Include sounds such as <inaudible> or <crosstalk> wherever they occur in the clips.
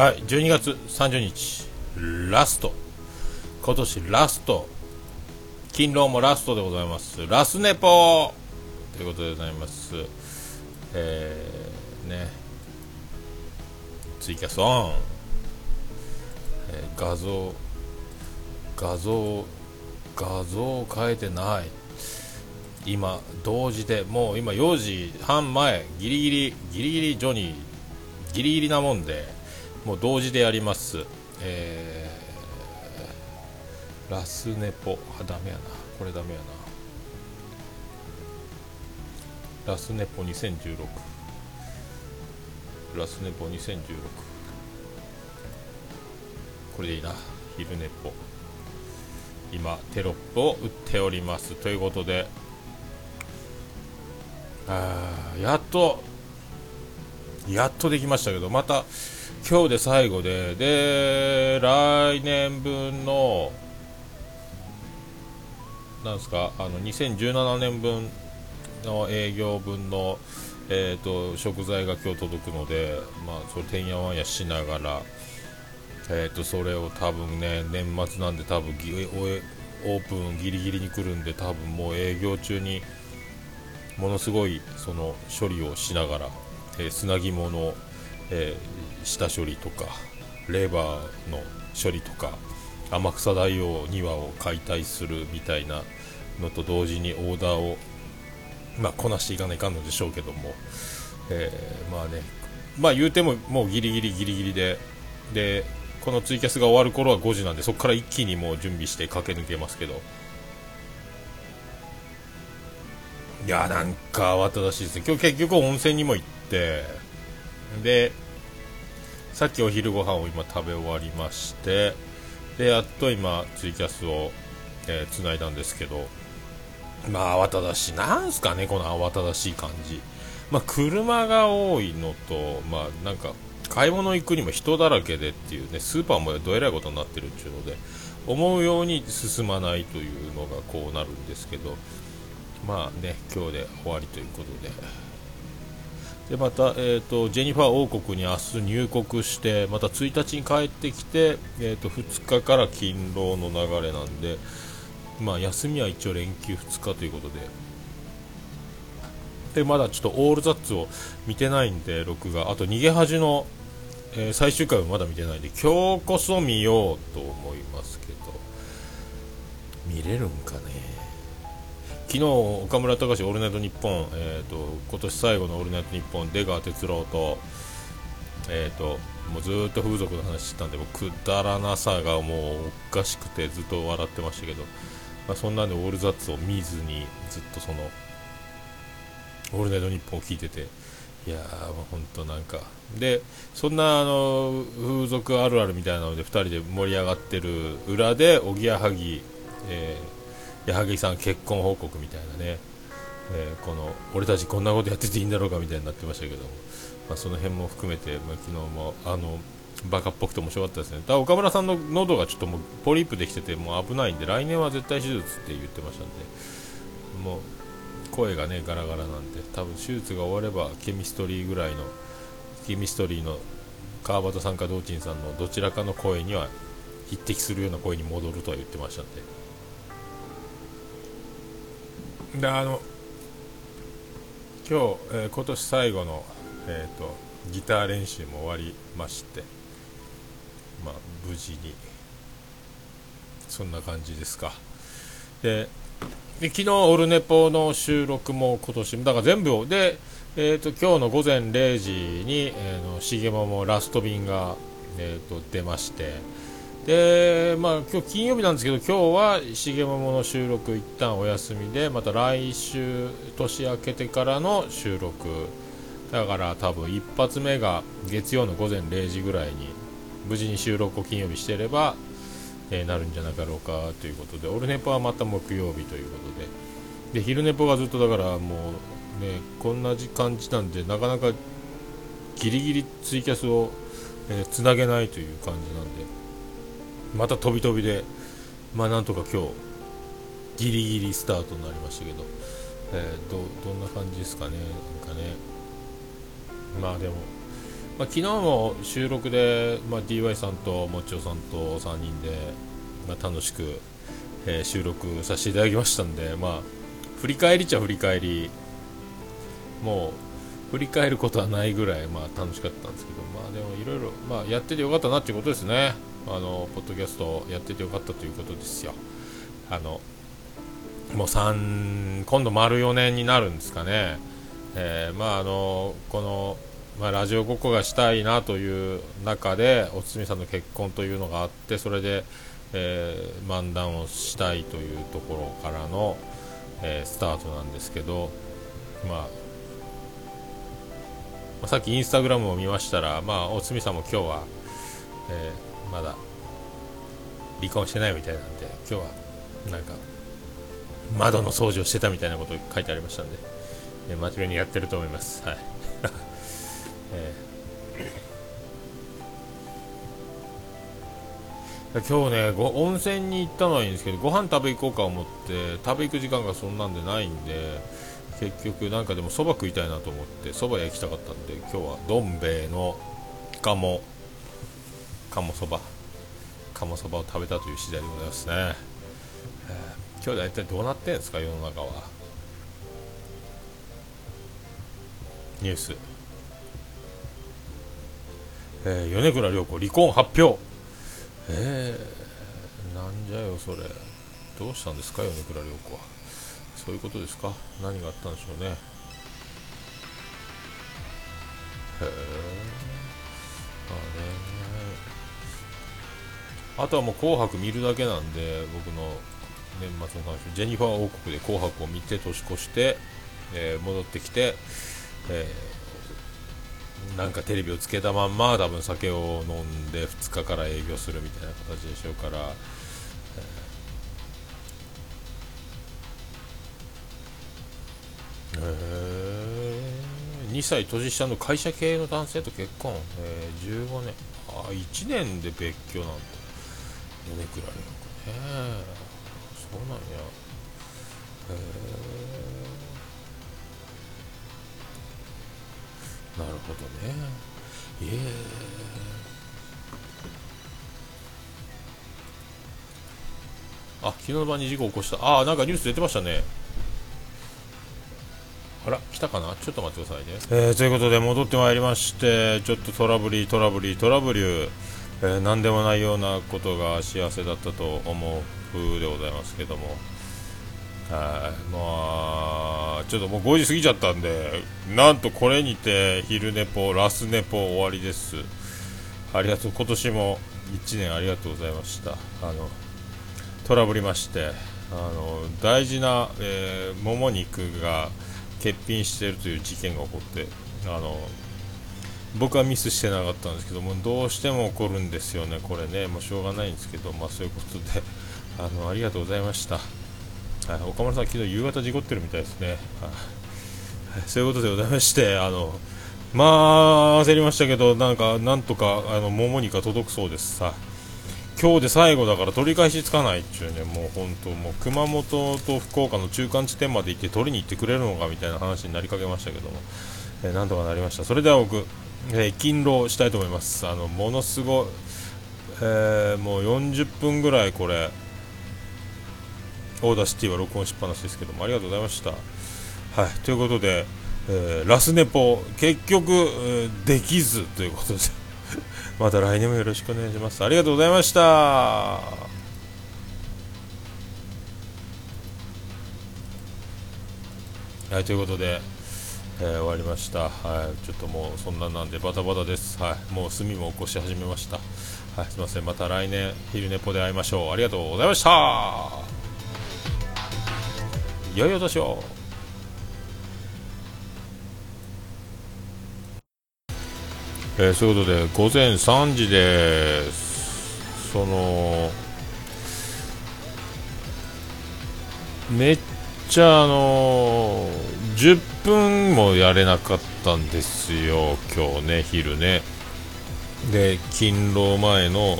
はい12月30日ラスト。今年ラスト。勤労もラストでございます。ラスネポということでございます。えー、ね。ツイキャスオン、えー、画像。画像。画像を変えてない。今同時でもう今4時半前ギリギリギリギリジョニー。ギリギリなもんで。もう同時でやります。えー、ラスネポ。あダメやな。これダメやな。ラスネポ2016ラスネポ2016これでいいな。昼ネポ。今テロップを打っております。ということで。あやっとやっとできましたけどまた今日で最後でで来年分のなんですかあの2017年分の営業分の、えーと、食材が今日届くので、まあ、それてんやわんやしながらえーと、それを多分ね年末なんで多分ぎオープンギリギリに来るんで多分もう営業中にものすごいその処理をしながら、えー、砂肝の、えー、下処理とかレバーの処理とか天草大王庭を解体するみたいなのと同時にオーダーを、まあ、こなしていかないかんのでしょうけども、えー、まあねまあ言うてももうギリギリギリギリででこのツイキャスが終わる頃は5時なんでそこから一気にもう準備して駆け抜けますけど。いやなんか慌ただしいですね。今日結局温泉にも行ってでさっきお昼ご飯を今食べ終わりましてでやっと今ツイキャスをえー、繋いだんですけどまあ慌ただしいなんすかねこの慌ただしい感じ。まあ車が多いのとまあなんか買い物行くにも人だらけでっていうねスーパーもどえらいことになってるっていうので思うように進まないというのがこうなるんですけどまあね今日で終わりということで。でまた、えーと、ジェニファー王国に明日入国してまた1日に帰ってきて、えーと、2日から勤労の流れなんで、まあ、休みは一応連休2日ということで。でまだちょっとオールザッツを見てないんで録画。あと逃げ恥のえー、最終回はまだ見てないんで今日こそ見ようと思いますけど。見れるんかね。昨日岡村隆史オールナイトニッポン」えーと、今年最後の「オールナイトニッポン」出川哲朗と,、えーと、もうずっと風俗の話してたんでもくだらなさがもうおかしくてずっと笑ってましたけど、まあ、そんなんでオールザッツを見ずにずっとその「オールナイトニッポン」を聞いてていやー、本当なんか、で、そんなあの風俗あるあるみたいなので、2人で盛り上がってる裏で、おぎやはぎ、えー、矢作さん結婚報告みたいなね、えー、この俺たちこんなことやってていいんだろうかみたいになってましたけども、まあ、その辺も含めて、まあ、昨日もあのバカっぽくて面白かったですね、だ岡村さんの喉がちょっともうポリープできてて、もう危ないんで、来年は絶対手術って言ってましたんで、もう声がねガラガラなんで多分手術が終わればケミストリーぐらいのケミストリーの川端さんか道珍さんのどちらかの声には匹敵するような声に戻るとは言ってましたんで。であの今日、えー、今年最後の、えーと、ギター練習も終わりましてまあ無事にそんな感じですか。で昨日オルネポの収録も今年だから全部で、えーと、今日の午前0時に、えー、の重桃ラスト便が、えーと、出ましてで、まあ、今日金曜日なんですけど今日は重桃の収録一旦お休みでまた来週年明けてからの収録。だから多分一発目が月曜の午前0時ぐらいに無事に収録を金曜日してればえー、なるんじゃなかろうかということでオルネポはまた木曜日ということで。で昼ネポがずっとだからもうねこんな感じなんでなかなかギリギリツイキャスをえー、つなげないという感じなんで。また飛び飛びでまあなんとか今日ギリギリスタートになりましたけど、えー、どどんな感じですかねなんかね。まあでもまあ、昨日も収録で、まあ、DY さんともちおさんと3人で、まあ、楽しく、えー、収録させていただきましたんで、まあ、振り返りっちゃ振り返りもう振り返ることはないぐらい、まあ、楽しかったんですけど、まあ、でもいろいろ、まあ、やっててよかったなっていうことですね。あのポッドキャストやっててよかったということですよ。あのもう3今度丸4年になるんですかね、えー、まああのこの、まあ、ラジオごっこがしたいなという中でおつみさんの結婚というのがあってそれで、えー、漫談をしたいというところからの、えー、スタートなんですけど、まあ、さっきインスタグラムを見ましたら、まあ、おつみさんも今日は、えー、まだ離婚してないみたいなんで今日はなんか窓の掃除をしてたみたいなこと書いてありましたんで、え真面目にやってると思います。はい <laughs> えー、今日ねご温泉に行ったのはいいんですけどご飯食べ行こうか思って食べ行く時間がそんなんでないんで結局なんかでもそば食いたいなと思ってそば焼きたかったんで今日はどん兵衛の鴨鴨そば。鴨そばを食べたという次第でございますね、えー今日大体どうなってんですか？世の中は。ニュース、えー、米倉涼子離婚発表。えー、なんじゃよそれ。どうしたんですか？米倉涼子は。そういうことですか？何があったんでしょうね。へえあとはもう紅白見るだけなんで僕の年末の楽しみジェニファー王国で「紅白」を見て年越して、えー、戻ってきて、えー、なんかテレビをつけたまんま多分酒を飲んで2日から営業するみたいな形でしょうから、えー、2歳年下の会社系の男性と結婚、えー、15年あ1年で別居なんだ。米倉涼子ねそうなんや。へえなるほどね。ええあ昨日の晩に事故起こした。ああなんかニュース出てましたね。あら来たかな？ちょっと待ってくださいね、えー、ということで戻ってまいりましてちょっとトラブリートラブリートラブリュー、えー、何でもないようなことが幸せだったと思う風でございますけども。はい。まあちょっともう5時過ぎちゃったんでなんとこれにて昼寝ぽラス寝ぽ終わりです。ありがとう。今年も1年ありがとうございました。あのトラブりましてあの大事な、えー、もも肉が欠品しているという事件が起こってあの僕はミスしてなかったんですけどもどうしても起こるんですよね、これね、もうしょうがないんですけど、まあ、そういうことで。<laughs> あのありがとうございました、はい、岡村さん、昨日夕方事故ってるみたいですね、はい、そういうことでございましてあのまあ焦りましたけどなんかなんとかあのもも肉が届くそうです。さ今日で最後だから取り返しつかないっちゅうね。もう本当もう熊本と福岡の中間地点まで行って取りに行ってくれるのかみたいな話になりかけましたけども、えー、なんとかなりました。それでは僕、えー、勤労したいと思いますあのものすごい、えー、もう40分ぐらいこれ Audacity は録音しっぱなしですけどもありがとうございました。はい、ということで、えー、ラスネポ結局、えー、できずということで <laughs> また来年もよろしくお願いします。ありがとうございました。はい、ということで、えー、終わりました。はい、ちょっともうそんなんなんでバタバタです。はい、もう炭も起こし始めました。はい、すみません。また来年昼寝ぽで会いましょう。ありがとうございました。良いお年をえー、そういうことで午前3時ですそのめっちゃあの10分もやれなかったんですよ今日ね昼ね。で勤労前の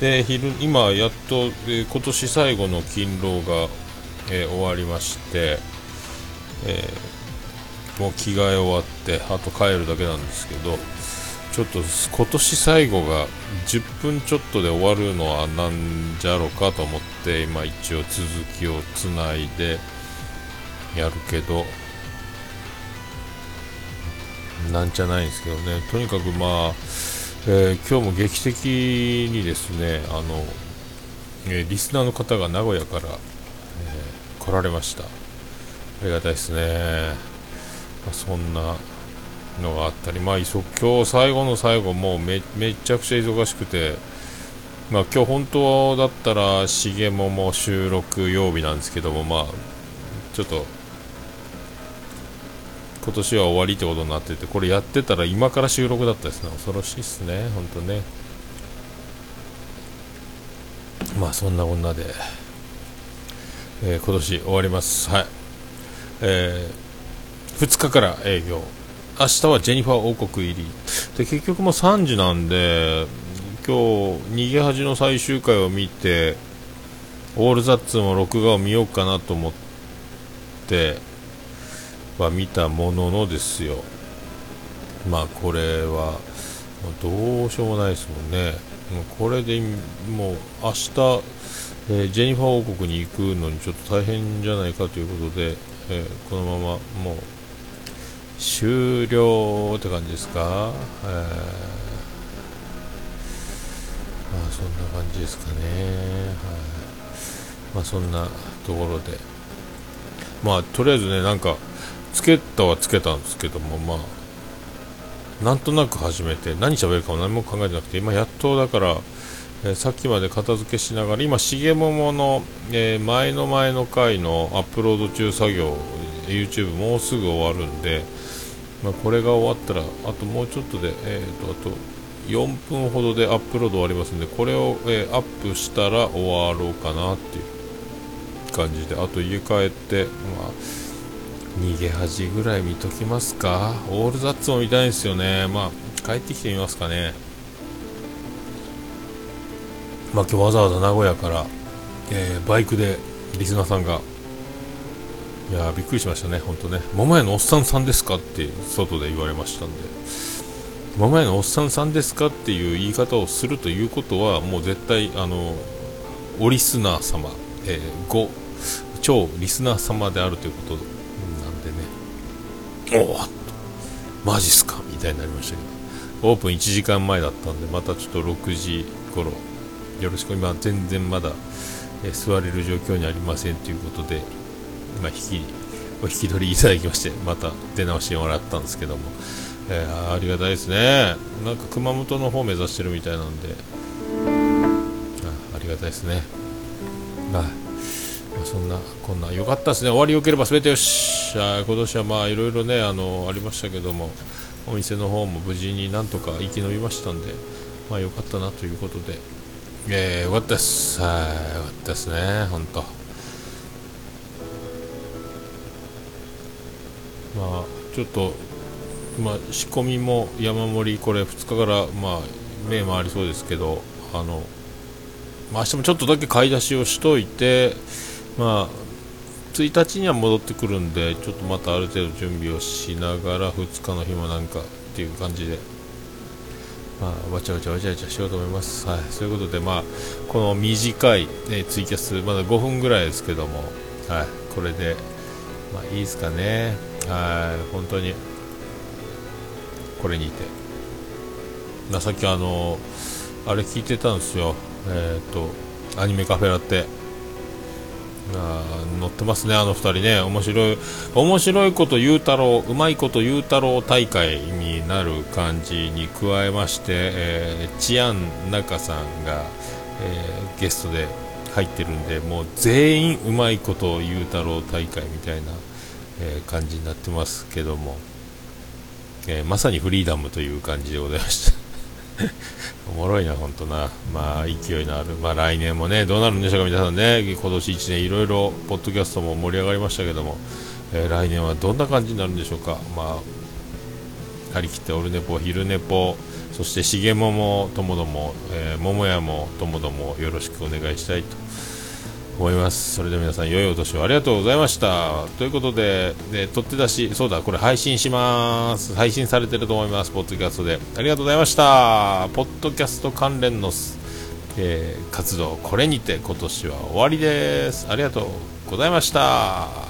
で昼今やっと、えー、今年最後の勤労がえー、終わりまして、えー、もう着替え終わってあと帰るだけなんですけどちょっと今年最後が10分ちょっとで終わるのはなんじゃろかと思って今一応続きをつないでやるけどなんじゃないんですけどね。とにかくまあ、えー、今日も劇的にですねあの、えー、リスナーの方が名古屋から、えー、来られました。ありがたいですね、まあ、そんなのがあったり、まあ、今日最後の最後もうめめちゃくちゃ忙しくて、まあ、今日本当だったら重もも収録曜日なんですけども、まあ、ちょっと今年は終わりってことになっててこれやってたら今から収録だったですね。恐ろしいですね。本当ね。まあそんなこんなで、えー、今年終わります。はい。えー、2日から営業。明日はジェニファー王国入り。で結局もう3時なんで今日逃げ恥の最終回を見てオールザッツも録画を見ようかなと思っては見たもののですよ。まあこれはどうしようもないですもんね。もうこれでもう明日、えー、ジェニファー王国に行くのにちょっと大変じゃないかということで、えー、このままもう終了って感じですか、えー、まあそんな感じですかね、はい。まあそんなところで。まあとりあえずねなんかつけたはつけたんですけどもまあなんとなく始めて何喋るかも何も考えてなくて今やっとだからえー、さっきまで片付けしながら今、重桃の、えー、前の前の回のアップロード中作業 YouTube もうすぐ終わるんで、まあ、これが終わったらあともうちょっとで、えーと、あと4分ほどでアップロード終わりますんでこれを、えー、アップしたら終わろうかなっていう感じであと家帰って、まあ、逃げ恥ぐらい見ときますか？オールザッツも見たいんですよね。まあ帰ってきてみますかね。まあ今日わざわざ名古屋から、えー、バイクでリスナーさんが。いやびっくりしましたね、本当ね、桃屋のおっさんさんですか？って外で言われましたんで、桃屋のおっさんさんですか？っていう言い方をするということは、もう絶対、あのおリスナー様、えー、ご超リスナー様であるということ、おおマジっすか。みたいになりましたけど、オープン1時間前だったんで、またちょっと6時頃。よろしく、今、全然まだ、え、座れる状況にありませんということで。まあ、引きお引き取りいただきましてまた出直してもらったんですけども、えー、ありがたいですね。なんか熊本の方目指してるみたいなんで。あありがたいですね。まあ、まあ、そんなこんな。良かったですね。終わりよければ全てよし。あ今年はまあいろいろねあのありましたけどもお店の方も無事になんとか生き延びましたんでまあ良かったなということでえー、よかったです。はい、よかったですね、本当。まあ、ちょっと、まあ、仕込みも山盛り、これ2日から、まあ、目もありそうですけど、あの、まあ、明日もちょっとだけ買い出しをしといて、まあ、1日には戻ってくるんで、ちょっとまたある程度準備をしながら、2日の日もなんかっていう感じで、まあ、わちゃわちゃわちゃわちゃしようと思います。はい、そういうことで、まあ、この短い、ね、ツイキャス、まだ5分ぐらいですけども、はい、これで、まあ、いいですかね。はい。本当にこれにて。さっきあのあれ聞いてたんですよ。えっ、ー、とアニメカフェラテ。あ乗ってますねあの2人ね。面白い面白いこと言うたろううまいこと言うたろう大会になる感じに加えまして、えー、チアン中さんが、えー、ゲストで入ってるんでもう全員うまいこと言うたろう大会みたいなえー、感じになってますけども、えー、まさにフリーダムという感じでございました。<laughs> おもろいな、本当な、まあ、勢いのある、まあ、来年もね、どうなるんでしょうか、皆さんね、今年1年、いろいろ、ポッドキャストも盛り上がりましたけども、えー、来年はどんな感じになるんでしょうか、まあ、張り切ってオルネポ、昼ネポ、そして重桃ともども、えー、桃屋もともどもよろしくお願いしたいと。思います。それでは皆さん良いお年をありがとうございました。ということでで取って出しそうだこれ配信します。配信されてると思いますポッドキャストで。ありがとうございました。ポッドキャスト関連の、えー、活動これにて今年は終わりです。ありがとうございました。